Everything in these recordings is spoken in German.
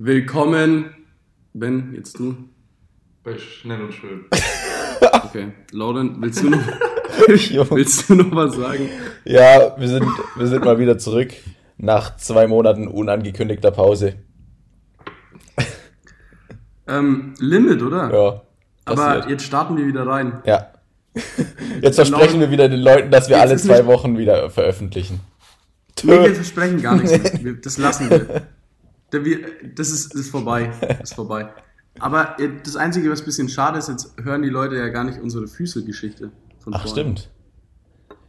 Willkommen, Ben, jetzt du. Bei Schnell und Schön. Okay, Lauren, willst du noch, willst du noch was sagen? Ja, wir sind, wir sind mal wieder zurück nach zwei Monaten unangekündigter Pause. Ähm, Limit, oder? Ja. Aber passiert. jetzt starten wir wieder rein. Ja. Jetzt versprechen wir wieder den Leuten, dass wir Jetzt alle zwei Wochen wieder veröffentlichen. Nee, wir versprechen gar nichts. Das lassen wir. Das ist, ist vorbei. Ist vorbei. Aber äh, das Einzige, was ein bisschen schade ist, jetzt hören die Leute ja gar nicht unsere Füße-Geschichte von Ach, vorhin. stimmt.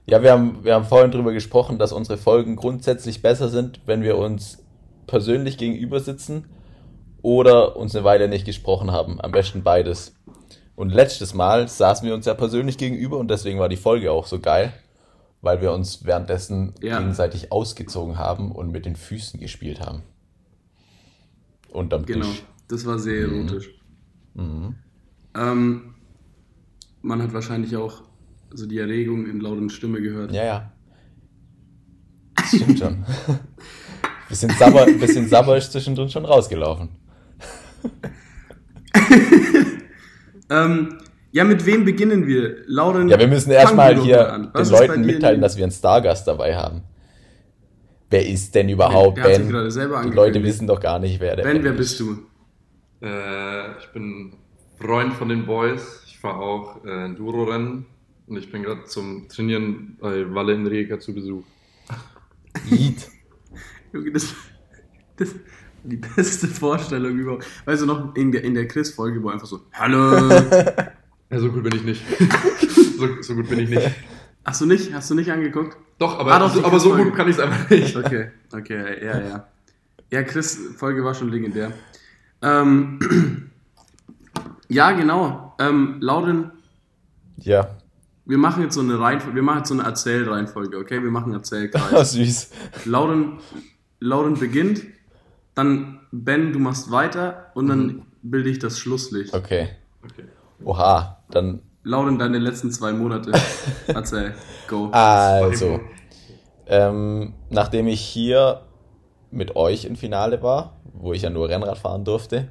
Ja, wir haben, wir haben vorhin drüber gesprochen, dass unsere Folgen grundsätzlich besser sind, wenn wir uns persönlich gegenüber sitzen oder uns eine Weile nicht gesprochen haben. Am besten beides. Und letztes Mal saßen wir uns ja persönlich gegenüber und deswegen war die Folge auch so geil, weil wir uns währenddessen Ja. gegenseitig ausgezogen haben und mit den Füßen gespielt haben. Unterm Genau, Tisch. das war sehr Mhm. erotisch. Ähm, man hat wahrscheinlich auch so die Erregung in lauten Stimme gehört. Ja, ja. Das stimmt schon. bisschen Sabber, bisschen Sabber ist zwischendrin schon rausgelaufen. Ähm, ja, mit wem beginnen wir? Lauren, Ja, wir müssen erstmal hier an. den Leuten mitteilen, dass wir einen Stargast dabei haben. Wer ist denn überhaupt Der hat sich Ben? gerade selber Die. Leute wissen doch gar nicht, wer der Ben, wer ist. bist du? Äh, ich bin Freund von den Boys. Ich fahre auch äh, Enduro-Rennen. Und ich bin gerade zum Trainieren bei Walle in Rijeka zu Besuch. Yeet. Junge, das, das die beste Vorstellung überhaupt. Weißt du noch, in der, in der Chris-Folge, wo einfach so, Hallo. Ja, so gut bin ich nicht. so, so gut bin ich nicht. Hast du nicht? Hast du nicht angeguckt? Doch, aber, Ah, doch, so, aber so gut kann ich es einfach nicht. Okay, okay, ja, ja. Ja, Chris-Folge war schon legendär. Ähm, ja, genau. Ähm, Lauren, Ja, wir machen jetzt so eine Reihenfolge, wir machen jetzt so eine Erzählreihenfolge, okay? Wir machen einen oh, Erzählkreis. süß. Lauren, Lauren beginnt, dann Ben, du machst weiter und dann bilde ich das Schlusslicht. Okay. Okay. Oha, dann Lauren, deine letzten zwei Monate. Erzähl, go. also. Ähm, nachdem ich hier mit euch im Finale war, wo ich ja nur Rennrad fahren durfte,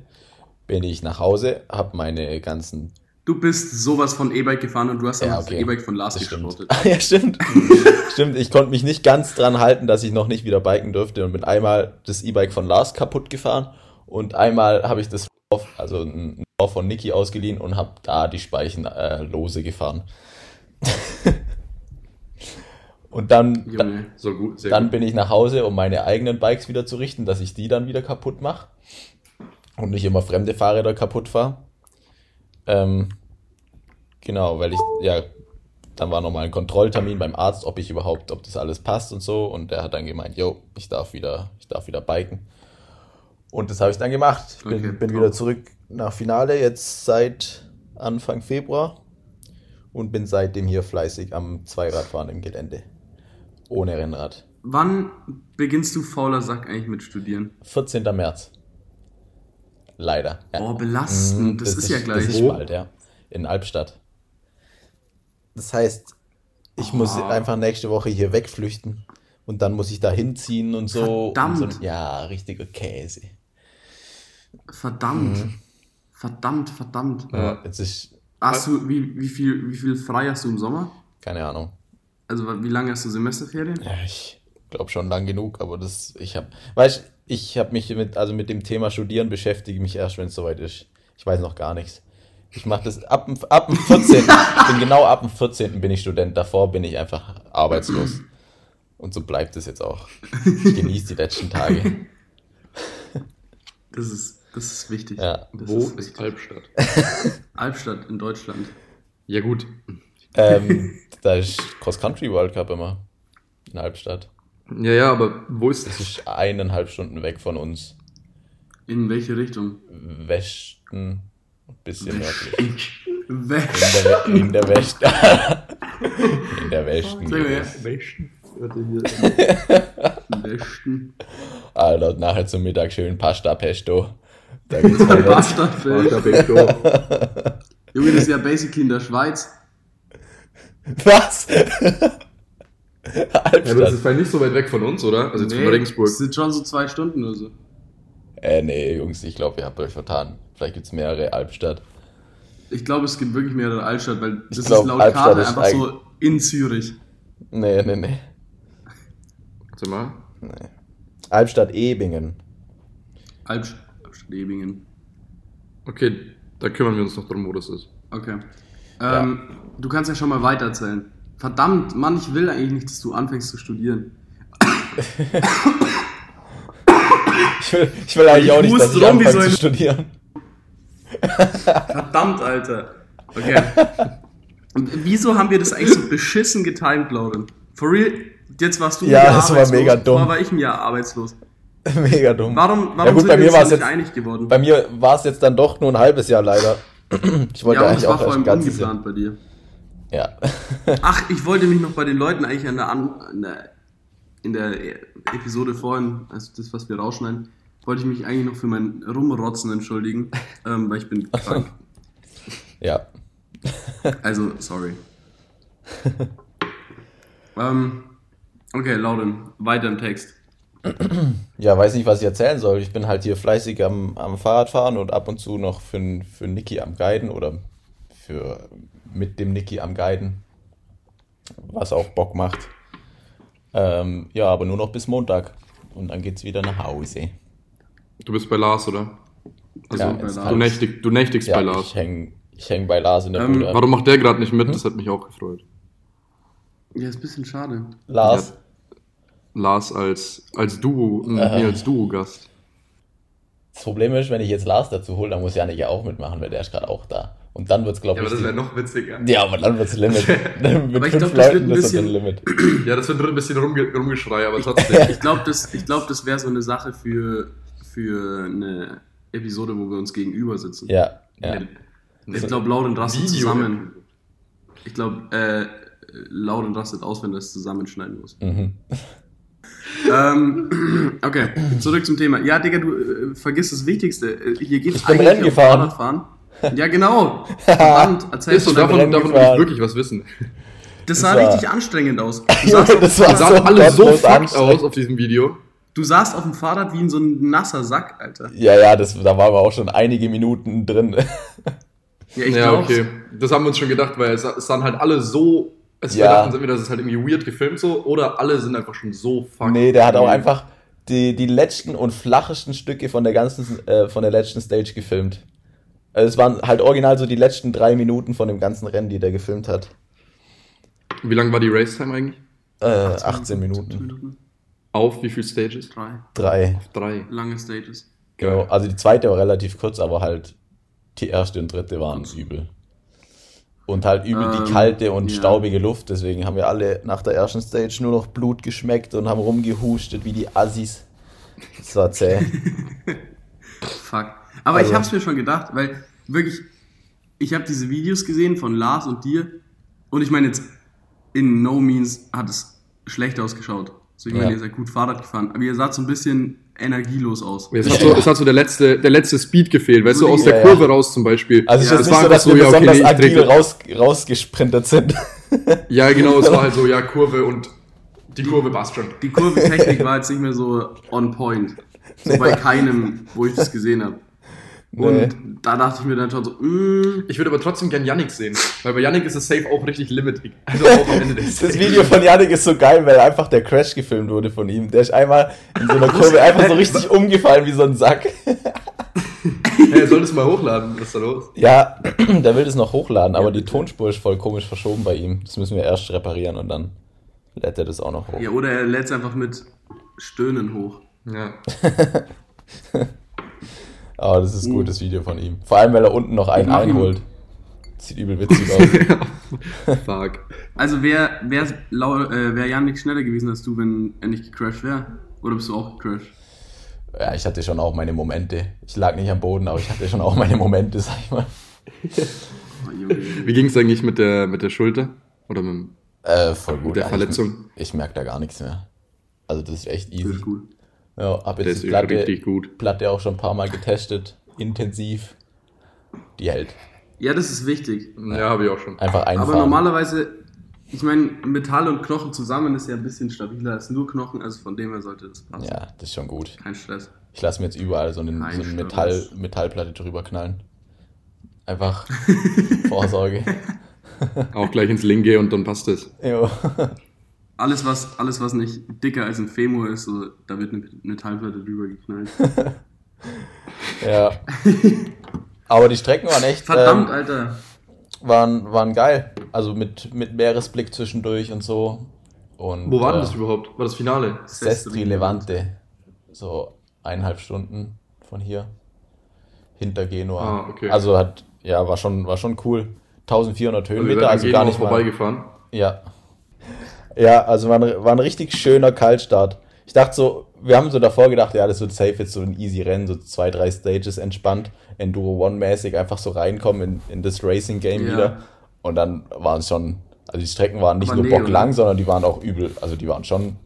bin ich nach Hause, habe meine ganzen Du bist sowas von E-Bike gefahren und du hast Ja, aber das okay. E-Bike von Lars geschrottet. ja, stimmt. stimmt, ich konnte mich nicht ganz dran halten, dass ich noch nicht wieder biken durfte und bin einmal das E-Bike von Lars kaputt gefahren und einmal habe ich das also ein Lauf von Niki ausgeliehen und habe da die Speichen äh, lose gefahren. und dann, Junge. So gut, dann gut. bin ich nach Hause, um meine eigenen Bikes wieder zu richten, dass ich die dann wieder kaputt mache und nicht immer fremde Fahrräder kaputt fahre. Ähm, genau, weil ich, ja, dann war nochmal ein Kontrolltermin beim Arzt, ob ich überhaupt, ob das alles passt und so. Und der hat dann gemeint, jo, ich darf wieder, ich darf wieder biken. Und das habe ich dann gemacht. Ich bin, Okay, bin wieder zurück nach Finale, jetzt seit Anfang Februar. Und bin seitdem hier fleißig am Zweiradfahren im Gelände. Ohne Rennrad. Wann beginnst du fauler Sack eigentlich mit Studieren? 14. März. Leider. Ja. Oh, belastend. Mhm, das, ist ja gleich. Das ist bald, ja. In Albstadt. Das heißt, ich muss Oh. einfach nächste Woche hier wegflüchten. Und dann muss ich da hinziehen und so. Verdammt. Und so ja, richtiger Käse. Verdammt. Mhm. Verdammt, verdammt. Ja. Jetzt ist, Hast du, wie, wie, viel, wie viel frei hast du im Sommer? keine Ahnung. Also wie lange hast du Semesterferien? Ja, ich glaube schon lang genug, aber das, ich habe, weißt ich habe mich mit, also mit dem Thema Studieren beschäftige mich erst, wenn es soweit ist. Ich weiß noch gar nichts. Ich mache das ab, dem- ab dem 14. ich bin genau ab dem 14. bin ich Student. Davor bin ich einfach arbeitslos. Und so bleibt es jetzt auch. Ich genieße die letzten Tage. Das ist, das ist wichtig. Ja. Das Wo ist ist. Albstadt? Albstadt in Deutschland. Ja gut. Ähm, da ist Cross Country World Cup immer in Halbstadt. Ja, ja, aber wo ist Das das? ist eineinhalb Stunden weg von uns. In welche Richtung? Westen, ein bisschen nördlich. Weg. In der, in der Westen. in der Westen. Westen? Westen. Alter, nachher zum Mittag schön Pasta Pesto. Da geht's vorwärts. Bastardfeld. Albstadt. Junge, das ist ja basically in der Schweiz. Was? Ja, aber das Albstadt. ist vielleicht nicht so weit weg von uns, oder? Also jetzt von Regensburg. Das sind schon so zwei Stunden oder so. Äh, nee, Jungs, ich glaube, ihr habt euch vertan. Vielleicht gibt es mehrere Albstadt. Ich glaube, es gibt wirklich mehrere Altstadt, weil das glaub, ist laut Albstadt Karte ist einfach so in Zürich. Nee, nee, nee. Warte mal. nee. Albstadt Ebingen. Albstadt, Albstadt Ebingen. Okay, da kümmern wir uns noch drum, wo das ist. Okay. Ähm, Du kannst ja schon mal weitererzählen. Verdammt, Mann, ich will eigentlich nicht, dass du anfängst zu studieren. Ich will, ich will eigentlich Ich auch nicht, dass wie anfange so zu studieren. Verdammt, Alter. Okay. Und wieso haben wir das eigentlich so beschissen getimed, Lauren? For real, jetzt warst du Ja, ein Jahr das war mega dumm. Vorher war ich ein Jahr arbeitslos. Mega dumm. Warum, warum ja gut, sind bei wir mir war es nicht jetzt, einig geworden? bei mir war es jetzt dann doch nur ein halbes Jahr leider. Ich wollte ja, eigentlich das war auch vor allem ungeplant bei dir. Ja. Ach, ich wollte mich noch bei den Leuten eigentlich an der, an der, in der Episode vorhin, also das, was wir rausschneiden, wollte ich mich eigentlich noch für mein Rumrotzen entschuldigen, ähm, weil ich bin krank. ja. Also, sorry. ähm, okay, Lauren, weiter im Text. Ja, weiß nicht, was ich erzählen soll. Ich bin halt hier fleißig am, am Fahrradfahren und ab und zu noch für, für Niki am Guiden oder für mit dem Niki am Guiden. Was auch Bock macht. Ähm, ja, aber nur noch bis Montag. Und dann geht's wieder nach Hause. Du bist bei Lars, oder? Also, Ja, bei du, nächtig, du nächtigst bei Ja, Lars. ich häng, ich häng bei Lars in der Ähm, Bude. Warum macht der gerade nicht mit? Das hat mich auch gefreut. Ja, ist ein bisschen schade. Lars? Lars als, als Duo, äh, nee, als Duo-Gast. Das Problem ist, wenn ich jetzt Lars dazu hole, dann muss Janik ja auch mitmachen, weil der ist gerade auch da. Und dann wird's, glaube ich. die- noch witziger. ja, aber dann wird's Limit. Mit Aber ich fünf glaub, das wird Leuten ein das Limit. Ja, das wird ein bisschen rumge rumgeschrei, aber trotzdem. Ich glaube, das, ich glaub, das wäre so eine Sache für, für eine Episode, wo wir uns gegenüber sitzen. Ja, ja. Ich glaube, Lauren rastet Video. zusammen. Ich glaube, äh, Lauren rastet aus, wenn er es zusammenschneiden muss. Mhm. Ähm, okay, zurück zum Thema. Ja, Digga, du äh, vergisst das Wichtigste. Äh, Hier geht es bin Rennen gefahren. Fahrradfahren. Ja, genau. Verdammt, erzähl Ist so, davon- davon, will gefahren. ich wirklich was wissen. Das sah das war- richtig anstrengend aus. Du saßt, das war sahen so alle so fucked aus auf diesem Video. du saßt auf dem Fahrrad wie in so ein nasser Sack, Alter. Ja, ja, das, da waren wir auch schon einige Minuten drin. Ja, ich ja, okay. Das haben wir uns schon gedacht, weil es, es sahen halt alle so. Es Ja. wir dachten entweder, das ist halt irgendwie weird gefilmt so, oder alle sind einfach schon so fucked. nee, der hat auch einfach die, die letzten und flachesten Stücke von der ganzen, äh, von der letzten Stage gefilmt. Also es waren halt original so die letzten drei Minuten von dem ganzen Rennen, die der gefilmt hat. Wie lang war die Racetime eigentlich? Äh, 18 Minuten. Auf wie viele Stages? Drei Drei. Drei. lange Stages. Genau. Also die zweite war relativ kurz, aber halt die erste und dritte waren übel. Und halt übel Ähm, die kalte und ja. staubige Luft. Deswegen haben wir alle nach der ersten Stage nur noch Blut geschmeckt und haben rumgehustet wie die Assis. Das war zäh. Fuck. Aber Also- ich hab's mir schon gedacht, weil wirklich, ich habe diese Videos gesehen von Lars und dir und ich meine jetzt, in no means hat es schlecht ausgeschaut. So, ich meine, Ja. ihr seid gut Fahrrad gefahren, aber ihr saht so ein bisschen energielos aus. Es hat, so, es hat so der letzte, der letzte Speed gefehlt, weißt du, aus Ja, der ja. Kurve raus zum Beispiel. Also es Ja, das nicht war so, dass wir so, ja, okay, besonders nee, agil raus, rausgesprintet sind. Ja, genau, es war halt so, ja, Kurve und die Kurve passt schon. Die Kurventechnik war jetzt nicht mehr so on point. So bei keinem, wo ich das gesehen habe. Und Nee. da dachte ich mir dann schon so, mm, Ich würde aber trotzdem gern Yannick sehen, weil bei Yannick ist es safe auch richtig limited. Also auch am Ende des Das Video von Yannick ist so geil, weil einfach der Crash gefilmt wurde von ihm. Der ist einmal in so einer Kurve einfach so richtig umgefallen wie so ein Sack. Hey, soll das mal hochladen, was ist da los? Ja, der will das noch hochladen, aber die Tonspur ist voll komisch verschoben bei ihm. Das müssen wir erst reparieren und dann lädt er das auch noch hoch. ja, oder er lädt es einfach mit Stöhnen hoch. Ja. Aber das ist ein gutes Video von ihm. Vor allem, weil er unten noch einen einholt. Sieht übel witzig aus. Fuck. Also wäre wär, äh, wär Janik schneller gewesen als du, wenn er nicht gecrashed wäre? Oder bist du auch gecrashed? Ja, ich hatte schon auch meine Momente. Ich lag nicht am Boden, aber ich hatte schon auch meine Momente, sag ich mal. Wie ging es eigentlich mit der, mit der Schulter? Oder mit dem, Äh, voll gut. der Ja, Verletzung? Ich, ich merke da gar nichts mehr. Also das ist echt Das easy. ist gut. Ja, Der jetzt ist die Platte, richtig gut. Platte auch schon ein paar Mal getestet. Intensiv. Die hält. Ja, das ist wichtig. Ja, habe ich auch schon. Einfach einfahren. Aber normalerweise, ich meine, Metall und Knochen zusammen ist ja ein bisschen stabiler als nur Knochen, also von dem her sollte das passen. Ja, das ist schon gut. Kein Stress. Ich lasse mir jetzt überall so, einen, so eine Metall. Metallplatte drüber knallen. Einfach Vorsorge. Auch gleich ins Linge und dann passt es. Jo. Alles was, alles, was nicht dicker als ein Femur ist, so, da wird eine Metallplatte drüber geknallt. ja. Aber die Strecken waren echt. Verdammt, ähm, Alter. waren, waren geil. Also mit, mit Meeresblick zwischendurch und so. Und, Wo war denn äh, das überhaupt? War das Finale? Sestri Levante. So eineinhalb Stunden von hier. Hinter Genua. Ah, okay. Also hat, ja, war schon, war schon cool. 1400 Also Höhenmeter, also an gar Genua nicht mal. vorbeigefahren. Ja. Ja, also war ein, war ein richtig schöner Kaltstart. Ich dachte so, wir haben so davor gedacht, ja, das wird safe jetzt so ein easy Rennen, so zwei, drei Stages entspannt, Enduro One-mäßig, einfach so reinkommen in, in das Racing-Game Ja. wieder. Und dann waren es schon, also die Strecken waren nicht Aber nur nee, bocklang, oder? sondern die waren auch übel, also die waren schon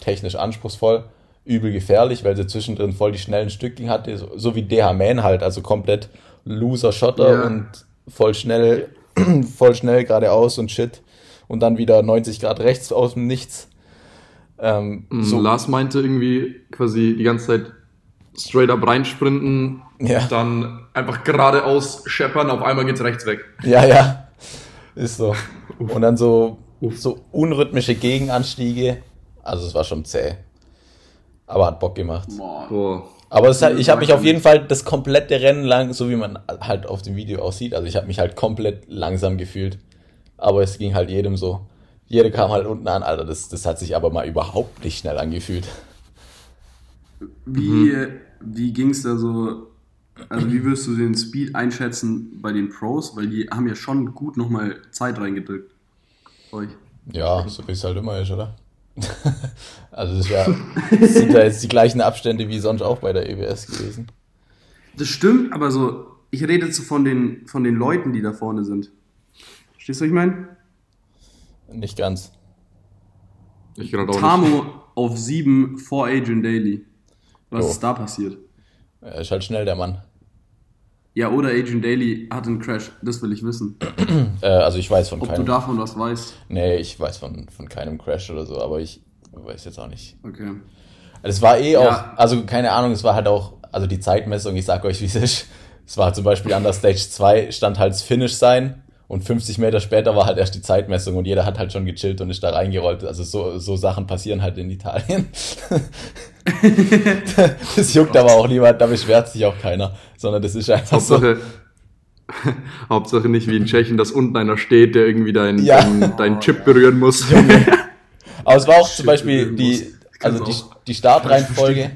technisch anspruchsvoll, übel gefährlich, weil sie zwischendrin voll die schnellen Stückchen hatte, so, so wie DH Man halt, also komplett loser Schotter Ja. und voll schnell, voll schnell geradeaus und shit. Und dann wieder 90 Grad rechts aus dem Nichts. Ähm, So. so, Lars meinte irgendwie quasi die ganze Zeit straight up reinsprinten, Ja. dann einfach geradeaus scheppern, auf einmal geht's rechts weg. ja, ja, ist so. Und dann so, so unrhythmische Gegenanstiege. Also es war schon zäh. Aber hat Bock gemacht. Boah. Aber es ich habe mich auf jeden Fall das komplette Rennen lang, so wie man halt auf dem Video aussieht, also ich habe mich halt komplett langsam gefühlt. Aber es ging halt jedem so. Jeder kam halt unten an, Alter, das, das hat sich aber mal überhaupt nicht schnell angefühlt. Wie, wie ging es da so? Also, wie würdest du den Speed einschätzen bei den Pros? Weil die haben ja schon gut nochmal Zeit reingedrückt. Euch. Ja, so wie es halt immer ist, oder? also das, das sind ja jetzt die gleichen Abstände wie sonst auch bei der EBS gewesen. Das stimmt, aber so, ich rede jetzt so von den, von den Leuten, die da vorne sind. Verstehst du, was ich meine? Nicht ganz. Ich gerade auch nicht. Tamo auf 7 vor Adrian Daly. Was Jo. ist da passiert? Er ist halt schnell, der Mann. Ja, oder Adrian Daly hat einen Crash. Das will ich wissen. Äh, also ich weiß von Ob du keinem. davon was weißt. Nee, ich weiß von, von keinem Crash oder so, aber ich weiß jetzt auch nicht. Okay. Es war eh Ja. auch, also keine Ahnung, es war halt auch, also die Zeitmessung, ich sag euch, wie es ist. Es war zum Beispiel an der Stage 2 stand halt das Finish sein und 50 Meter später war halt erst die Zeitmessung und jeder hat halt schon gechillt und ist da reingerollt. Also so, so Sachen passieren halt in Italien. das juckt aber auch niemand, da beschwert sich auch keiner, sondern das ist einfach so. Hauptsache, Hauptsache nicht wie in Tschechien, dass unten einer steht, der irgendwie deinen Ja. dein, dein Chip berühren muss. Aber es war auch zum Beispiel die, also die, die Startreihenfolge.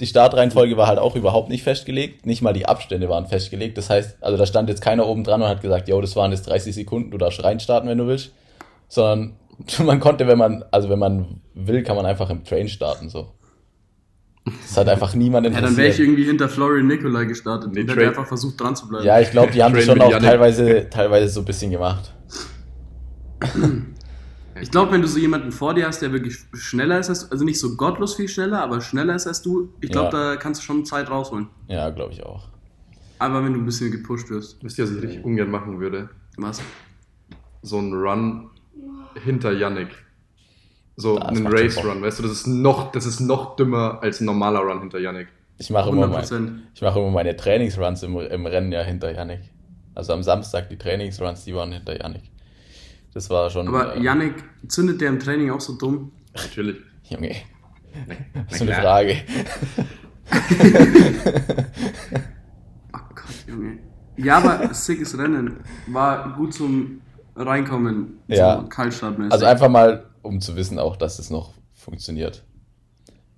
Die Startreihenfolge war halt auch überhaupt nicht festgelegt. Nicht mal die Abstände waren festgelegt. Das heißt, also da stand jetzt keiner oben dran und hat gesagt, yo, das waren jetzt 30 Sekunden, du darfst reinstarten, wenn du willst. Sondern man konnte, wenn man, also wenn man will, kann man einfach im Train starten, so. Das hat einfach niemand Ja, dann wäre ich interessiert. irgendwie hinter Florian Nicolai gestartet Nee, und hätte einfach versucht dran zu bleiben. Ja, ich glaube, die haben das schon auch teilweise, teilweise so ein bisschen gemacht. Ich glaube, wenn du so jemanden vor dir hast, der wirklich schneller ist als du, also nicht so gottlos viel schneller, aber schneller ist als du, ich glaube, Ja. da kannst du schon Zeit rausholen. Ja, glaube ich auch. Aber wenn du ein bisschen gepusht wirst. Wisst ihr, was ich richtig ungern machen würde? Was? So ein Run hinter Yannick. So Das einen macht schon Race Bock. Run, weißt du, das ist noch, das ist noch dümmer als ein normaler Run hinter Yannick. Ich mache immer, 100 mein, Prozent. ich mache immer meine Trainingsruns im, im Rennen ja hinter Yannick. Also am Samstag die Trainingsruns, die waren hinter Yannick. Das war schon. Aber äh, Yannick zündet der im Training auch so dumm? Natürlich. Junge, Na so eine. Frage. Ach Gott, Junge. Ja, aber sickes Rennen. War gut zum Reinkommen. Ja. So kaltstartmäßig. Also einfach mal, um zu wissen auch, dass es noch funktioniert.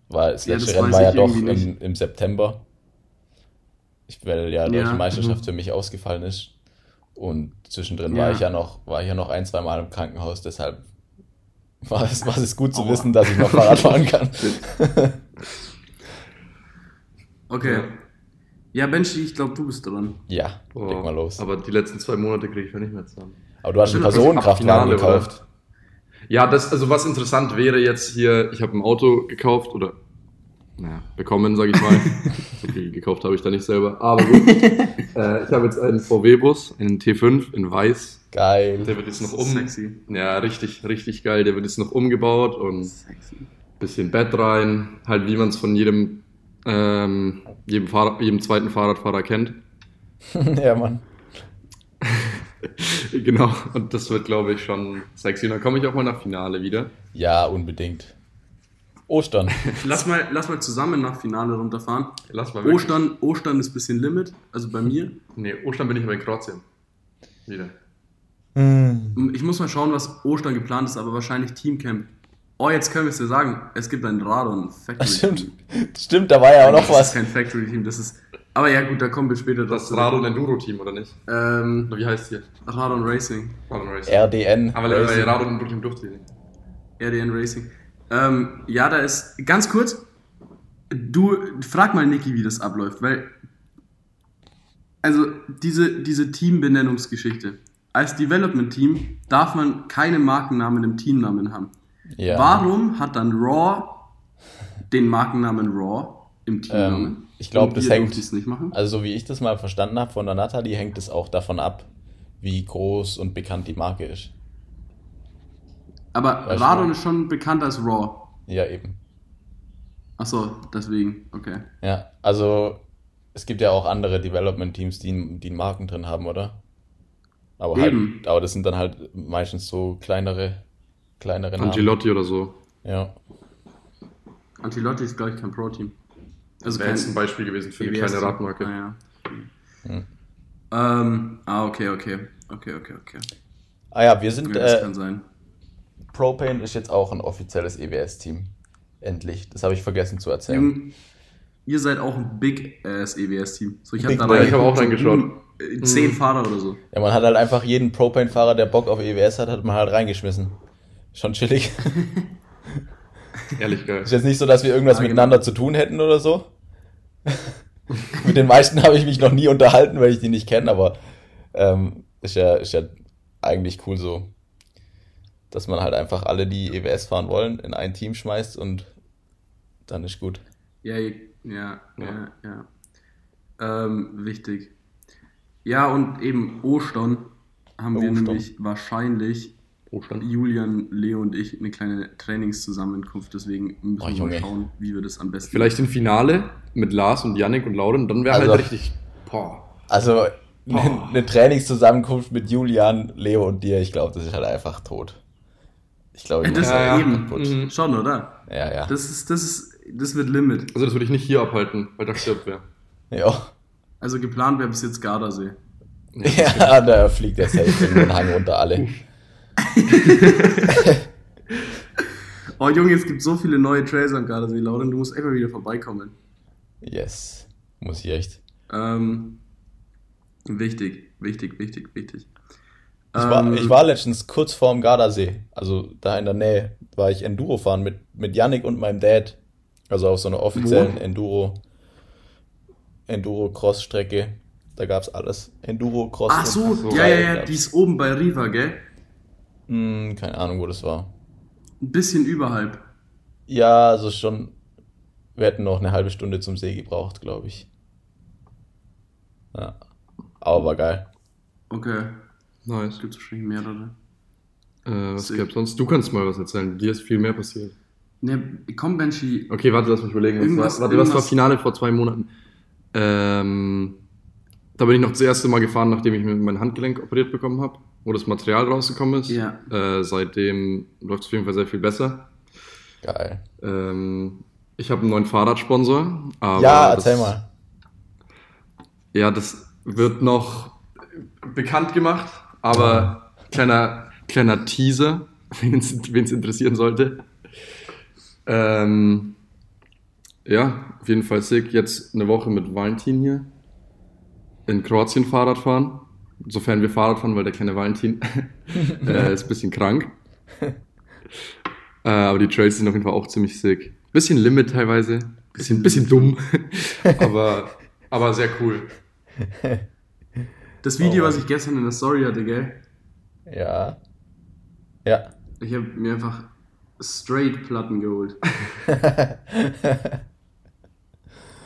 Weil das Ja, letzte das Rennen war ja doch im, im September. Ich, weil ja deutsche Ja, Meisterschaft mhm. für mich ausgefallen ist. Und zwischendrin Ja. war ich ja noch, war ich ja noch ein, zwei Mal im Krankenhaus, deshalb war es, war es gut zu Aua. wissen, dass ich noch Fahrrad fahren kann. Okay. Ja, Benji, ich glaube, du bist dran. Ja, Boah, leg mal los. Aber, Aber die letzten zwei Monate kriege ich ja nicht mehr zusammen. du hast einen Stimmt, das ist Personenkraftwagen gekauft. Ja, das, also was interessant wäre jetzt hier, ich habe ein Auto gekauft oder naja, bekommen, sage ich mal. so viel gekauft habe ich da nicht selber. Aber gut. äh, ich habe jetzt einen VW-Bus, einen T5 in weiß. Geil. Der wird jetzt noch um. Sexy. Ja, richtig, richtig geil. Der wird jetzt noch umgebaut und Sexy. bisschen Bett rein. Halt wie man es von jedem ähm, jedem, Fahrrad, jedem zweiten Fahrradfahrer kennt. ja, Mann. genau, und das wird, glaube ich, schon sexy. Und dann komme ich auch mal nach Finale wieder. Ja, unbedingt. Ostern. Lass mal, lass mal zusammen nach Finale runterfahren. Lass mal wirklich. Ostern, Ostern ist ein bisschen Limit, also bei mir. Nee, Ostern bin ich aber in Kroatien. Wieder. Ich muss mal schauen, was Ostern geplant ist, aber wahrscheinlich Teamcamp. Oh, jetzt können wir es dir sagen. Es gibt ein Radon Factory Stimmt. Team. Stimmt, da war ja auch noch das was. ist kein Factory Team, das ist. Aber ja, gut, da kommen wir später Das drauf Radon Enduro Team, oder nicht? Ähm, Oder wie heißt hier? Radon Racing. Radon Racing. RDN. Aber äh, Radon Enduro Team durfte nicht. RDN Racing. Ähm, ja, da ist. Ganz kurz. Du frag mal Niki, wie das abläuft, weil. Also, diese, diese Teambenennungsgeschichte. Als Development-Team darf man keine Markennamen im Teamnamen haben. Ja. Warum hat dann Raw den Markennamen Raw im Teamnamen? Ähm, ich glaub, Und das hängt- nicht machen. Also, so wie ich das mal verstanden habe von der Natalie, hängt es auch davon ab, wie groß und bekannt die Marke ist. Aber Weißt Radon ist schon bekannt als Raw. Ja, eben. Achso, deswegen, okay. Ja, also es gibt ja auch andere Development-Teams, die, die einen Marken drin haben, oder? Aber, Eben. halt, aber das sind dann halt meistens so kleinere, kleinere Namen. Angelotti oder so. Ja. Antilotti ist, glaube ich, kein Pro-Team. Also Wäre jetzt ein Beispiel gewesen für eine EWS. kleine Radmarke. Ah, ja. Hm. Ähm, ah, okay, okay. Okay, okay, okay. Ah ja, wir sind, Ja, das äh, kann sein. Propane ist jetzt auch ein offizielles EWS-Team. Endlich. Das habe ich vergessen zu erzählen. Jung, ihr seid auch ein Big-Ass EWS-Team. So, ich habe Big habe auch reingeschaut. äh, Zehn Fahrer oder so. Ja, man hat halt einfach jeden Propane-Fahrer, der Bock auf EWS hat, hat man halt reingeschmissen. Schon chillig. Ehrlich geil. Ist jetzt nicht so, dass wir irgendwas Ja, genau. miteinander zu tun hätten oder so. Mit den meisten habe ich mich noch nie unterhalten, weil ich die nicht kenne, aber ähm, ist, ja, ist ja eigentlich cool so, dass man halt einfach alle, die EWS fahren wollen, in ein Team schmeißt und dann ist gut. Ja, ja, ja, Ja. ja. Ähm, wichtig. Ja, und eben Ostern haben wir Ostern. nämlich wahrscheinlich Ostern. Julian, Leo und ich eine kleine Trainingszusammenkunft. Deswegen müssen Oh, wir mal schauen, wie wir das am besten Vielleicht im Finale mit Lars und Yannick und Lauren, dann wäre Also- halt richtig. Boah. Also eine, eine Trainingszusammenkunft mit Julian, Leo und dir, ich glaube, das ist halt einfach tot. Ich glaube, ich Das Ja, ja. eben. Mhm. Schon, oder? Ja, ja. Das ist, das ist, das wird Limit. Also das würde ich nicht hier abhalten, weil da stirbt wer. ja. Also geplant wäre bis jetzt Gardasee. Ja, da fliegt der safe in den Hang runter alle. Oh Junge, es gibt so viele neue Trails am Gardasee, Lauren, du musst einfach wieder vorbeikommen. Yes. Muss ich echt. Ähm, wichtig, wichtig, wichtig, wichtig. Ich war, Ähm, ich war letztens kurz vorm Gardasee, also da in der Nähe, war ich Enduro fahren mit, mit Yannick und meinem Dad. Also auf so einer offiziellen Wo? Enduro, Enduro-Cross-Strecke. Da gab's alles. Enduro, Cross. Ach so, und- ja, ja, ja, die ist oben bei Riva, gell? Hm, keine Ahnung, wo das war. Ein bisschen überhalb. Ja, also schon. Wir hätten noch eine halbe Stunde zum See gebraucht, glaube ich. Ja. Aber war geil. Okay, Nice. gibt es wahrscheinlich mehrere. Äh, was gab's sonst? Du kannst mal was erzählen. Dir ist viel mehr passiert. Ne, komm, Benji. Okay, warte, lass mich überlegen. Was Irgendwas- war, warte, was war irgendwas- Finale vor zwei Monaten? Ähm, da bin ich noch das erste Mal gefahren, nachdem ich mein Handgelenk operiert bekommen habe, wo das Material rausgekommen ist. Ja. Äh, seitdem läuft es auf jeden Fall sehr viel besser. Geil. Ähm, ich habe einen neuen Fahrradsponsor. Aber ja, das, erzähl mal. Ja, das wird noch bekannt gemacht, aber kleiner, kleiner Teaser, wen es interessieren sollte. Ähm, ja, auf jeden Fall sick. Jetzt eine Woche mit Valentin hier. In Kroatien Fahrrad fahren. Sofern wir Fahrrad fahren, weil der kleine Valentin äh, ist ein bisschen krank. Äh, aber die Trails sind auf jeden Fall auch ziemlich sick. Bisschen Limit teilweise. Bisschen, bisschen dumm. aber, aber sehr cool. Das Video, Oh. was ich gestern in der Story hatte, gell? Ja. Ja. Ich habe mir einfach straight Platten geholt.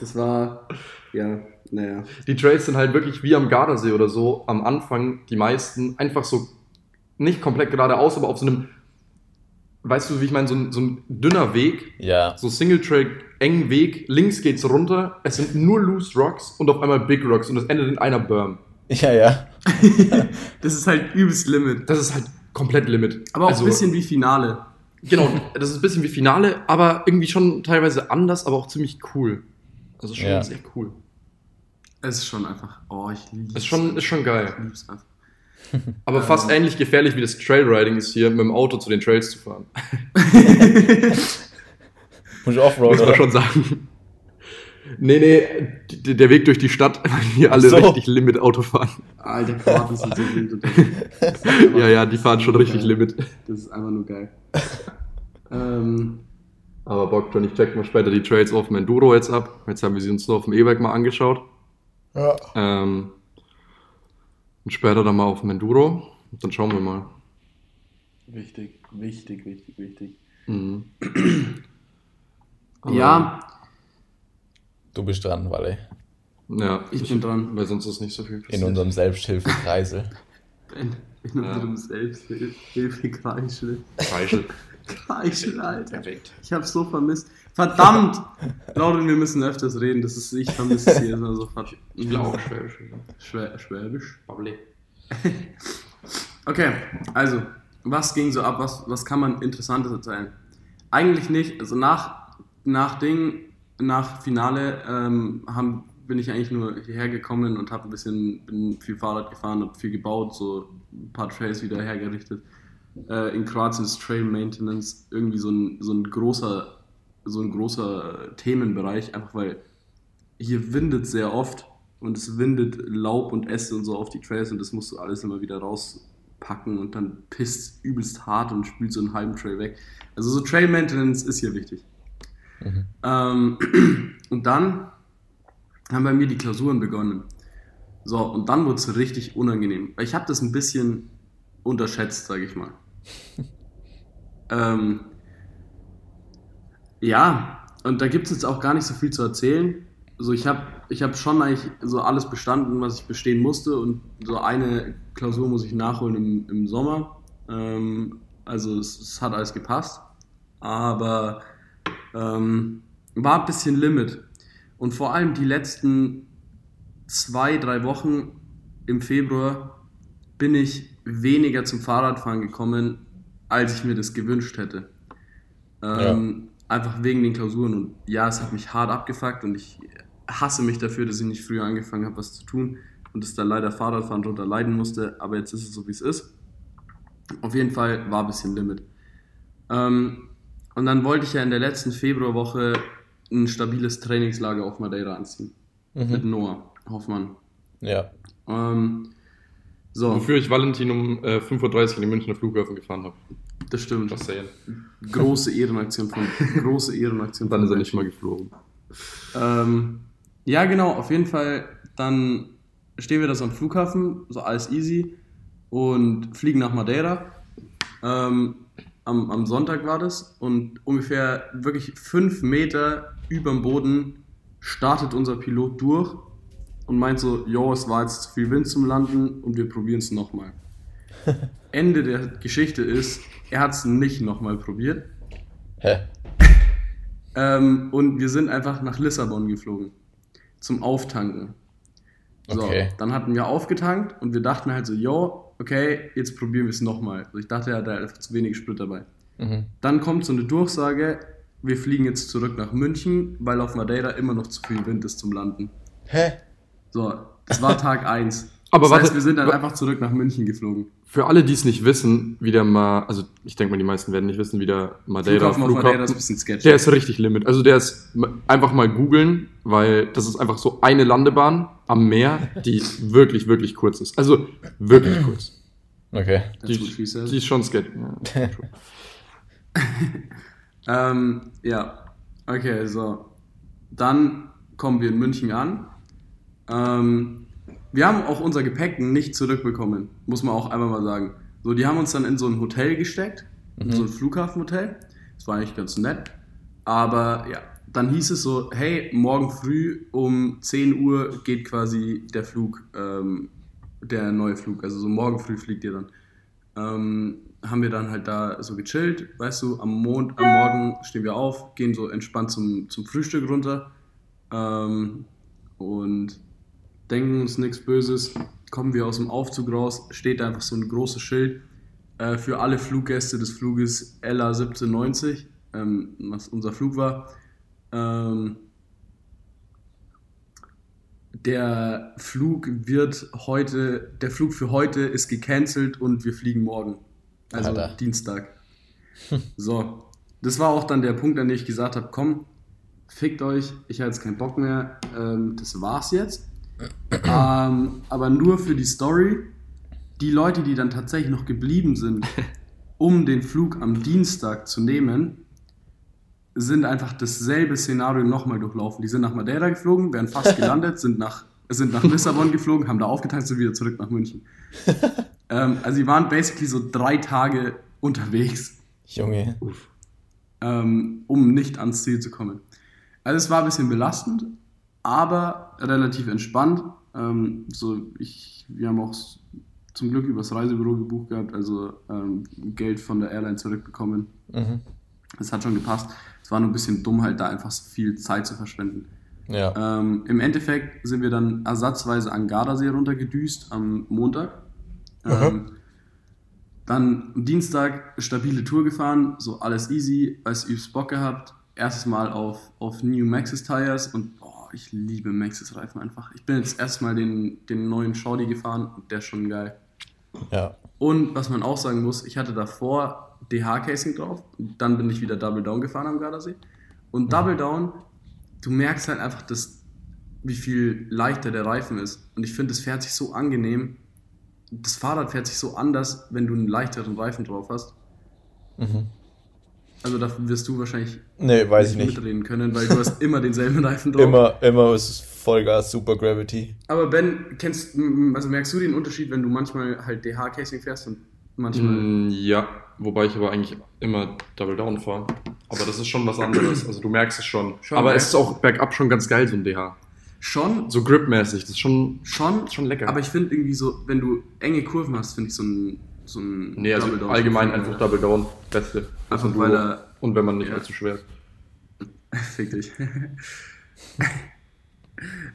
Das war, ja, naja. Die Trails sind halt wirklich wie am Gardasee oder so am Anfang die meisten einfach so nicht komplett geradeaus, aber auf so einem weißt du, wie ich meine, so ein, so ein dünner Weg, Ja, so Single-Track, engen Weg, links geht's runter, es sind nur Loose Rocks und auf einmal Big Rocks und das endet in einer Berm. Ja, ja. Das ist halt übelst Limit. Das ist halt komplett Limit. Aber auch Also, ein bisschen wie Finale. Genau, das ist ein bisschen wie Finale, aber irgendwie schon teilweise anders, aber auch ziemlich cool. Also schon Ja. sehr cool. Es ist schon einfach. Oh, ich lieb's. Ist schon, ist schon geil. Ich lieb's einfach. Aber fast ähnlich gefährlich wie das Trailriding ist hier, mit dem Auto zu den Trails zu fahren. Muss ich Offroad, Muss man oder? schon sagen. Nee, nee, der Weg durch die Stadt, weil hier alle So. richtig Limit-Auto fahren. Alter, Kroaten sind so wild unterwegs. Ja, ja, die fahren schon richtig geil. Limit. Das ist einfach nur geil. ähm, Aber Bock schon, ich check mal später die Trails auf dem Enduro jetzt ab. Jetzt haben wir sie uns so auf dem E-Bike mal angeschaut. Ja. Ähm, und später dann mal auf dem Enduro. Und dann schauen wir mal. wichtig, wichtig, wichtig, wichtig. Mhm. Ja, Du bist dran, Walle. Ja, Ich bin dran. Weil sonst ist nicht so viel In passiert. unserem Selbsthilfekreisel. in, in unserem Selbsthilfekreischel. Reichel. Kreischel, Alter. Perfekt. Ich hab's so vermisst. Verdammt! Lauren, wir müssen öfters reden. Das ist, ich vermisse es hier immer so verdammt. Ich will auch Schwäbisch. Schwä Schwäbisch. Babble. Okay, also, was ging so ab? Was, was kann man Interessantes erzählen? Eigentlich nicht. Also nach, nach Ding, nach Finale ähm, haben, bin ich eigentlich nur hierher gekommen und habe ein bisschen bin viel Fahrrad gefahren, habe viel gebaut, so ein paar Trails wieder hergerichtet. Äh, in Kroatien ist Trail Maintenance irgendwie so ein, so ein großer so ein großer Themenbereich, einfach weil hier windet sehr oft und es windet Laub und Äste und so auf die Trails und das musst du alles immer wieder rauspacken und dann pisst übelst hart und spült so einen halben Trail weg. Also so Trail Maintenance ist hier wichtig. Mhm. Ähm, und dann haben bei mir die Klausuren begonnen. So, und dann wurde es richtig unangenehm. Weil ich habe das ein bisschen unterschätzt, sage ich mal. ähm, ja, und da gibt es jetzt auch gar nicht so viel zu erzählen. Also ich habe ich hab schon eigentlich so alles bestanden, was ich bestehen musste. Und so eine Klausur muss ich nachholen im, im Sommer. Ähm, also es, es hat alles gepasst. Aber ähm, war ein bisschen Limit. Und vor allem die letzten zwei, drei Wochen im Februar bin ich weniger zum Fahrradfahren gekommen, als ich mir das gewünscht hätte. Ähm, Einfach wegen den Klausuren. Und ja, es hat mich hart abgefuckt und ich hasse mich dafür, dass ich nicht früher angefangen habe, was zu tun und dass da leider Fahrradfahren drunter leiden musste. Aber jetzt ist es so, wie es ist. Auf jeden Fall war ein bisschen Limit. Ähm, und dann wollte ich ja in der letzten Februarwoche ein stabiles Trainingslager auf Madeira anziehen. Mit Mhm. Noah Hoffmann. Ja. Ähm, so, Wofür ich Valentin um äh, 5.30 Uhr in den Münchner Flughafen gefahren habe. das stimmt. Saying. Große Ehrenaktion von große Ehrenaktion dann ist er nicht mal geflogen. Ähm, ja, genau, auf jeden Fall. Dann stehen wir da so am Flughafen, so alles easy und fliegen nach Madeira. Ähm, am, am Sonntag war das und ungefähr wirklich fünf Meter über dem Boden startet unser Pilot durch und meint so, jo, es war jetzt zu viel Wind zum Landen und wir probieren es nochmal. Ende der Geschichte ist, er hat es nicht nochmal probiert Hä? ähm, und wir sind einfach nach Lissabon geflogen. Zum Auftanken. So, Okay. dann hatten wir aufgetankt und wir dachten halt so, yo, okay, jetzt probieren wir es nochmal. Also ich dachte, er hat da einfach zu wenig Sprit dabei. Mhm. Dann kommt so eine Durchsage, wir fliegen jetzt zurück nach München, weil auf Madeira immer noch zu viel Wind ist zum Landen. Hä? So, das war Tag 1. Aber das warte, heißt, wir sind dann einfach zurück nach München geflogen. Für alle, die es nicht wissen, wie der mal, also ich denke mal, die meisten werden nicht wissen, wie der Madeira Flughafen auf Madeira ist ein bisschen sketchy. Der ist richtig Limit. Also der ist einfach mal googeln, weil das ist einfach so eine Landebahn am Meer, die wirklich, wirklich kurz ist. Also wirklich kurz. Okay. Die, die ist schon sketchy. Ja. Ähm, ja, okay, so. Dann kommen wir in München an. Ähm, wir haben auch unser Gepäck nicht zurückbekommen, muss man auch einfach mal sagen. So, die haben uns dann in so ein Hotel gesteckt, in so ein Flughafenhotel. Das war eigentlich ganz nett. Aber ja, dann hieß es so, hey, morgen früh um 10 Uhr geht quasi der Flug, ähm, der neue Flug. Also so morgen früh fliegt ihr dann. Ähm, haben wir dann halt da so gechillt, weißt du, am, Mond, am Morgen stehen wir auf, gehen so entspannt zum, zum Frühstück runter ähm, und denken uns nichts Böses, kommen wir aus dem Aufzug raus, steht da einfach so ein großes Schild äh, für alle Fluggäste des Fluges LA 1790, ähm, was unser Flug war. Ähm, der Flug wird heute, der Flug für heute ist gecancelt und wir fliegen morgen. Also Alter. Dienstag. So, das war auch dann der Punkt, an dem ich gesagt habe, komm, fickt euch, ich habe jetzt keinen Bock mehr, ähm, das war's jetzt. Ähm, aber nur für die Story, die Leute, die dann tatsächlich noch geblieben sind, um den Flug am Dienstag zu nehmen, sind einfach dasselbe Szenario nochmal durchlaufen. Die sind nach Madeira geflogen, wären fast gelandet, sind nach, sind nach Lissabon geflogen, haben da aufgeteilt, sind wieder zurück nach München. ähm, also die waren basically so drei Tage unterwegs, Junge. ähm, um nicht ans Ziel zu kommen. Also es war ein bisschen belastend, aber relativ entspannt. Ähm, so ich, wir haben auch zum Glück übers Reisebüro gebucht gehabt, also ähm, Geld von der Airline zurückbekommen. Mhm. Das hat schon gepasst. Es war nur ein bisschen dumm, halt da einfach viel Zeit zu verschwenden. Ja. Ähm, Im Endeffekt sind wir dann ersatzweise an Gardasee runtergedüst am Montag. Ähm, dann am Dienstag stabile Tour gefahren, so alles easy, als übst Bock gehabt. Erstes Mal auf, auf New Maxxis Tires und boah, ich liebe Maxxis Reifen einfach. Ich bin jetzt erstmal den, den neuen Shorty gefahren und der ist schon geil. Ja. Und was man auch sagen muss, ich hatte davor DH-Casing drauf, dann bin ich wieder Double Down gefahren am Gardasee. Und Double Down, du merkst halt einfach, dass, wie viel leichter der Reifen ist. Und ich finde, es fährt sich so angenehm. Das Fahrrad fährt sich so anders, wenn du einen leichteren Reifen drauf hast. Mhm. Also da wirst du wahrscheinlich Nee, weiß ich nicht. mitreden können, weil du hast immer denselben Reifen drauf. Immer, immer ist es Vollgas, Super Gravity. Aber Ben, kennst, also merkst du den Unterschied, wenn du manchmal halt DH-Casing fährst und manchmal... Mm, ja, wobei ich aber eigentlich immer Double Down fahre. Aber das ist schon was anderes. Also du merkst es schon. Schon, aber es ist auch bergab schon ganz geil, so ein DH. Schon, So gripmäßig, das ist schon. Schon, Schon lecker. Aber ich finde irgendwie so, wenn du enge Kurven hast, finde ich so ein, so ein Nee, also Double Down allgemein schon einfach. Double Down. Beste. Einfach Also weil er- Und wenn man nicht Ja. allzu schwer ist. Fick dich.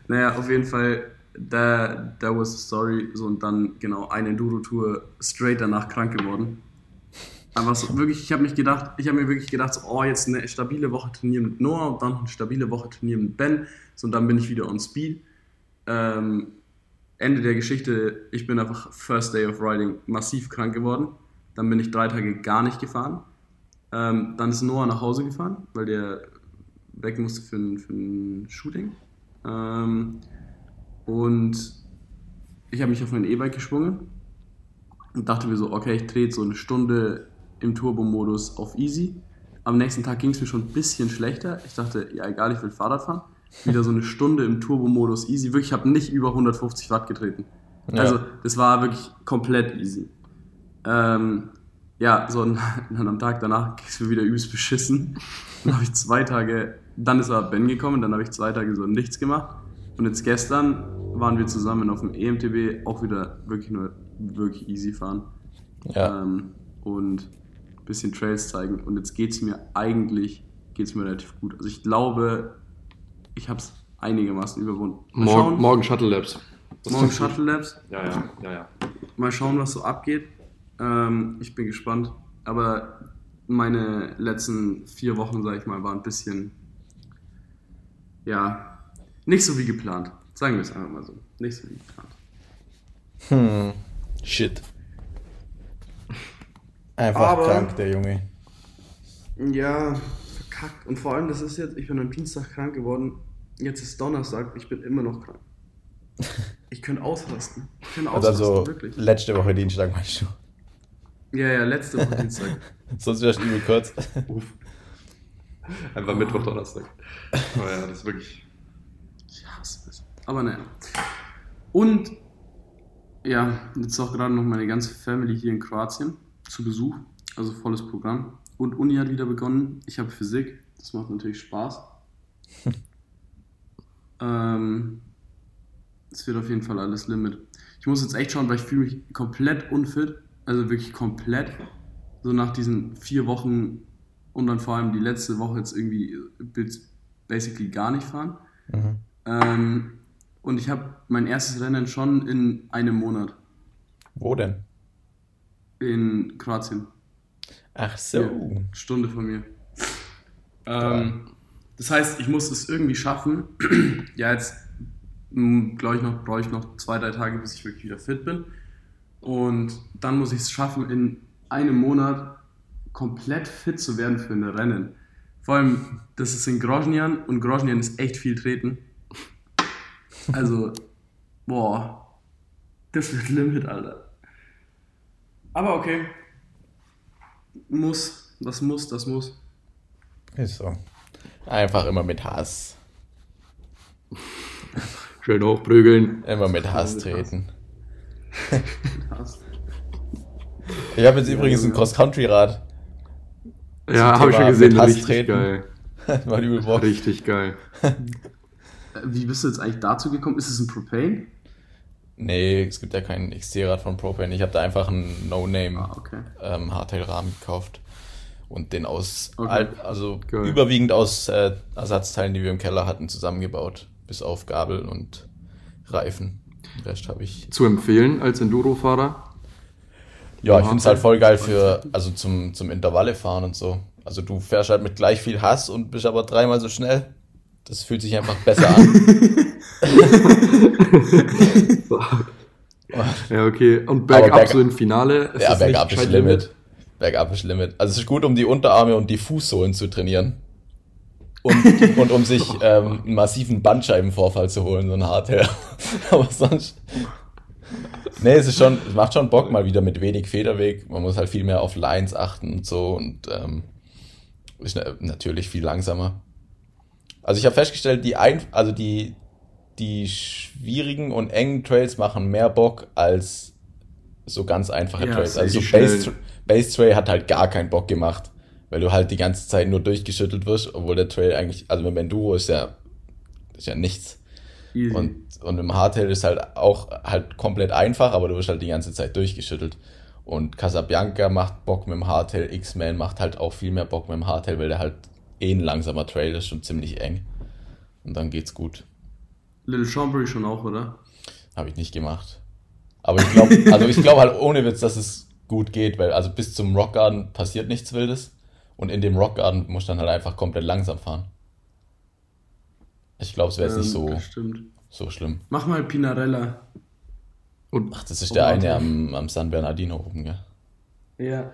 naja, auf jeden Fall, da, da was the story. So und dann, genau, eine Enduro-Tour straight danach krank geworden. Aber so wirklich, ich habe mich gedacht, ich habe mir wirklich gedacht, so, oh, jetzt eine stabile Woche trainieren mit Noah und dann eine stabile Woche trainieren mit Ben. So, und dann bin ich wieder on Speed. Ähm, Ende der Geschichte, ich bin einfach First Day of Riding massiv krank geworden. Dann bin ich drei Tage gar nicht gefahren. Ähm, dann ist Noah nach Hause gefahren, weil der weg musste für ein, für ein Shooting. Ähm, und ich habe mich auf mein E-Bike geschwungen und dachte mir so, okay, ich drehe so eine Stunde im Turbo-Modus auf easy. Am nächsten Tag ging es mir schon ein bisschen schlechter. Ich dachte, ja egal, ich will Fahrrad fahren. Wieder so eine Stunde im Turbo-Modus easy. Wirklich, ich habe nicht über 150 Watt getreten. Ja. Also das war wirklich komplett easy. Ähm, ja, so und dann am Tag danach ging es mir wieder übelst beschissen. Dann habe ich zwei Tage, dann ist aber Ben gekommen, dann habe ich zwei Tage so nichts gemacht. Und jetzt gestern waren wir zusammen auf dem EMTB auch wieder wirklich nur wirklich easy fahren. Ja. Ähm, und ein bisschen Trails zeigen. Und jetzt geht es mir eigentlich geht's mir relativ gut. Also ich glaube, ich habe es einigermaßen überwunden. Mal Morgen, schauen, morgen Shuttle Labs. Das morgen. Shuttle Labs. Ja, ja, ja, ja. Mal schauen, was so abgeht. Ähm, ich bin gespannt. Aber meine letzten vier Wochen, sag ich mal, waren ein bisschen, ja, nicht so wie geplant. Sagen wir es einfach mal so. Nicht so wie geplant. Hm. Shit. Einfach Aber- krank, der Junge. Ja, verkackt. Und vor allem, das ist jetzt, ich bin am Dienstag krank geworden. Jetzt ist Donnerstag, ich bin immer noch krank. Ich könnte ausrasten. Ich könnte Also, ausrasten, also wirklich. letzte Woche Dienstag meinst du. Ja, ja, letzte Woche Dienstag. Sonst wärst du übel kurz. Uff. Einfach Mittwoch, Donnerstag. Aber ja, das ist wirklich. Ich hasse es. Aber naja. Und ja, jetzt ist auch gerade noch meine ganze Family hier in Kroatien zu Besuch. Also volles Programm. Und Uni hat wieder begonnen. Ich habe Physik. Das macht natürlich Spaß. Ähm, es wird auf jeden Fall alles Limit. Ich muss jetzt echt schauen, weil ich fühle mich komplett unfit. Also wirklich komplett. so nach diesen vier Wochen und dann vor allem die letzte Woche jetzt irgendwie basically gar nicht fahren. Mhm. Ähm, und ich habe mein erstes Rennen schon in einem Monat Wo denn? in Kroatien. Ach so. Ja, Stunde von mir. Ähm, das heißt, ich muss es irgendwie schaffen. ja, jetzt glaube ich noch, brauche ich noch zwei, drei Tage, bis ich wirklich wieder fit bin. Und dann muss ich es schaffen, in einem Monat komplett fit zu werden für ein Rennen. Vor allem, das ist in Groznian und Groznian ist echt viel treten. Also, boah, das wird Limit, Alter. Aber okay. Muss, das muss, das muss. Ist so. Einfach immer mit Hass. Schön hochprügeln. Immer mit Hass mit treten. Hass. Ich habe jetzt übrigens ein Cross-Country-Rad. Ja, habe ich schon gesehen. mit Hass Richtig treten. geil. War übel Bock. Richtig geil. Äh, Wie bist du jetzt eigentlich dazu gekommen? Ist es ein Propane? Nee, es gibt ja kein XC-Rad von Propane. Ich habe da einfach einen No-Name Ah, okay. ähm, Hardtail-Rahmen gekauft. Und den aus, Okay. also Geil. überwiegend aus äh, Ersatzteilen, die wir im Keller hatten, zusammengebaut. Bis auf Gabel und Reifen. Den Rest habe ich. Zu empfehlen als Enduro-Fahrer. Ja, ich finde es halt voll geil für, also zum, zum Intervalle fahren und so. Also du fährst halt mit gleich viel Hass und bist aber dreimal so schnell. Das fühlt sich einfach besser an. Ja, okay. Und bergab berg- so im Finale. ist ja, bergab ist gescheit Limit. Bergab ist Limit. Also es ist gut, um die Unterarme und die Fußsohlen zu trainieren. Und, und um sich ähm, einen massiven Bandscheibenvorfall zu holen, so ein Hardtail. Aber sonst. Nee, es ist schon, es macht schon Bock mal wieder mit wenig Federweg. Man muss halt viel mehr auf Lines achten und so und ähm, ist na- natürlich viel langsamer. Also ich habe festgestellt, die ein, also die, die schwierigen und engen Trails machen mehr Bock als so ganz einfache Ja, Trails. safe. Also so. Base, Base Trail hat halt gar keinen Bock gemacht, weil du halt die ganze Zeit nur durchgeschüttelt wirst, obwohl der Trail eigentlich, also mit Enduro ist ja, ist ja nichts. Easy. Und, und im Hardtail ist halt auch halt komplett einfach, aber du wirst halt die ganze Zeit durchgeschüttelt. Und Casabianca macht Bock mit dem Hardtail, X-Man macht halt auch viel mehr Bock mit dem Hardtail, weil der halt eh ein langsamer Trail ist und ziemlich eng. Und dann geht's gut. Little Chambry schon auch, oder? Habe ich nicht gemacht. Aber ich glaube, also ich glaube halt ohne Witz, dass es gut geht, weil also bis zum Rock Garden passiert nichts Wildes. Und in dem Rock Garden musst du dann halt einfach komplett langsam fahren. Ich glaube, es wäre jetzt nicht Ähm, so, so schlimm. Mach mal Pinarella. Und Ach, das ist der eine am, am San Bernardino oben, gell? Ja.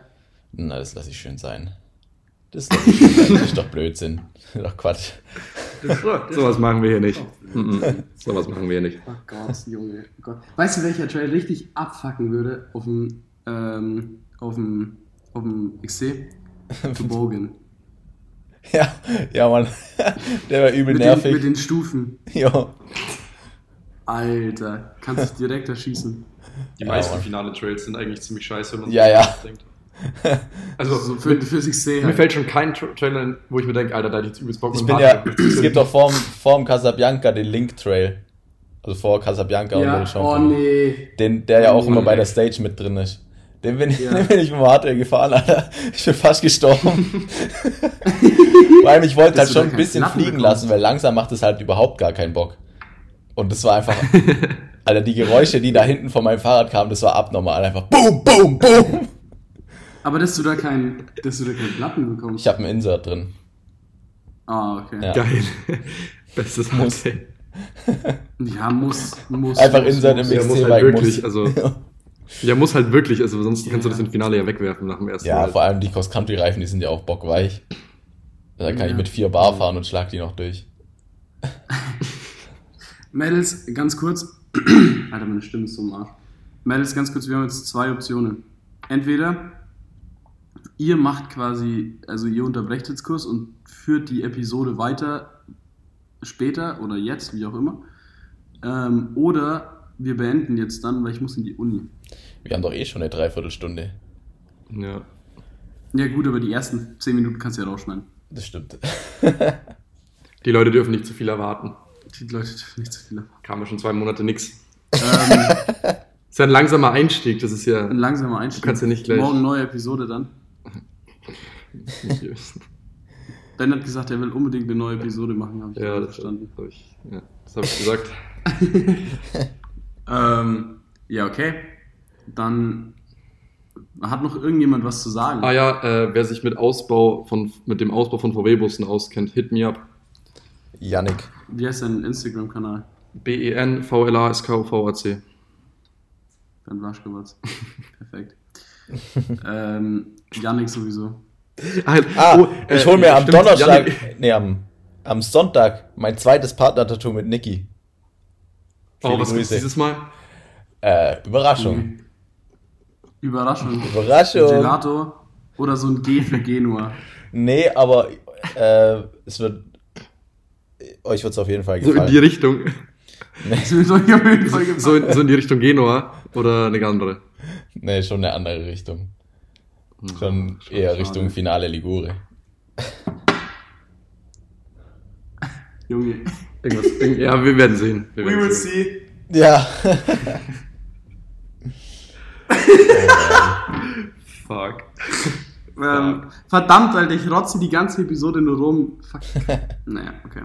Na, das lasse ich schön sein. Das. Das ist doch Blödsinn. Doch Quatsch. Sowas machen wir hier nicht. Mhm. Sowas machen wir hier nicht. Oh Gott, Junge. Oh Gott. Weißt du, welcher Trail richtig abfacken würde auf dem, ähm, auf dem, auf dem XC? Toboggan. Ja, ja, Mann. Der war übel Mit den, mit nervig. den Stufen. Ja. Alter, kannst dich direkt erschießen. Die Ja, meisten Mann. finale Trails sind eigentlich ziemlich scheiße, wenn man Ja, so ja. nachdenkt. Also, So für, fürs XC mir halt. fällt schon kein Tra- Trail ein, wo ich mir denke, Alter, da hätte ich jetzt übelst Bock Ich bin ja, es gibt doch vorm, vorm Casabianca den Link Trail. Also vor Casabianca und Ja, Little oh Champlain. nee. Den, der ja auch Oh, immer nee. bei der Stage mit drin ist. Den bin, ich- Ja. den bin ich mit dem Hardtail gefahren, Alter. Ich bin fast gestorben. Vor allem, ich wollte halt schon ein bisschen Platten fliegen bekommst. lassen, weil langsam macht es halt überhaupt gar keinen Bock. Und das war einfach, Alter, die Geräusche, die da hinten von meinem Fahrrad kamen, das war abnormal. Einfach boom, boom, boom. Aber dass du da keinen, dass du da keinen Platten bekommst. Ich habe ein Insert drin. Ah, okay. Ja. Geil. Bestes Muss. Ja, muss, muss. Einfach muss, Insert muss. im Ja, muss halt wirklich, muss. also, ja, muss halt wirklich, also sonst kannst du das im Finale ja wegwerfen nach dem ersten Ja, Mal. vor allem die Cross-Country-Reifen, die sind ja auch bockweich. Da kann Ja. ich mit 4 Bar fahren und schlag die noch durch. Mädels, ganz kurz. Alter, meine Stimme ist so im Arsch. Mädels, ganz kurz, wir haben jetzt zwei Optionen. Entweder ihr macht quasi, also ihr unterbrecht jetzt Kurs und führt die Episode weiter später oder jetzt, wie auch immer. Ähm, oder wir beenden jetzt dann, weil ich muss in die Uni. Wir haben doch eh schon eine Dreiviertelstunde. Ja. Ja gut, aber die ersten zehn Minuten kannst du ja rausschneiden. Das stimmt. Die Leute dürfen nicht zu viel erwarten. Die Leute dürfen nicht zu viel haben. Kam ja schon zwei Monate nix. ähm, Ist ja ein langsamer Einstieg, das ist ja. ein langsamer Einstieg. Du kannst ja nicht gleich- Morgen neue Episode dann. Ben hat gesagt, er will unbedingt eine neue Episode machen, habe ich ja, das verstanden. habe ich, ja, das hab ich gesagt. Ähm, ja, okay. Dann hat noch irgendjemand was zu sagen. Ah ja, äh, wer sich mit Ausbau von, mit dem Ausbau von VW-Bussen auskennt, hit me up. Yannick. Wie heißt dein Instagram-Kanal? E B-E-N-V-L-A-S-K-V-A-C. Ben Blaschkowitz. Perfekt. ähm, Yannick sowieso. Ah, Oh, ich äh, hole mir am Donnerstag, Yannick- nee, am, am Sonntag mein zweites Partner-Tattoo mit Niki. Oh, was gibt's dieses Mal? Äh, Überraschung. Überraschung. Überraschung. Gelato oder so ein G für Genua. Nee, aber äh, es wird. Euch wird es auf jeden Fall So in gefallen. die Richtung. Fall gefallen. So in, so in die Richtung Genua oder eine andere? nee, schon eine andere Richtung. Schon Schade, eher schade. Richtung Finale Ligure. Junge. Irgendwas, irgend- ja, wir werden sehen. Wir werden sehen. see. Ja. Fuck. Ähm, verdammt, Alter, ich rotze die ganze Episode nur rum. Fuck. naja, okay.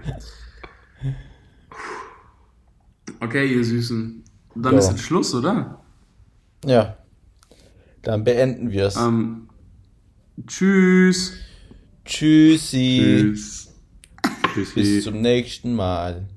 Okay, ihr Süßen. Dann Ja. ist jetzt Schluss, oder? ja. Dann beenden wir es. Ähm, tschüss. Tschüssi. Tschüss. Tschüssi. Bis zum nächsten Mal.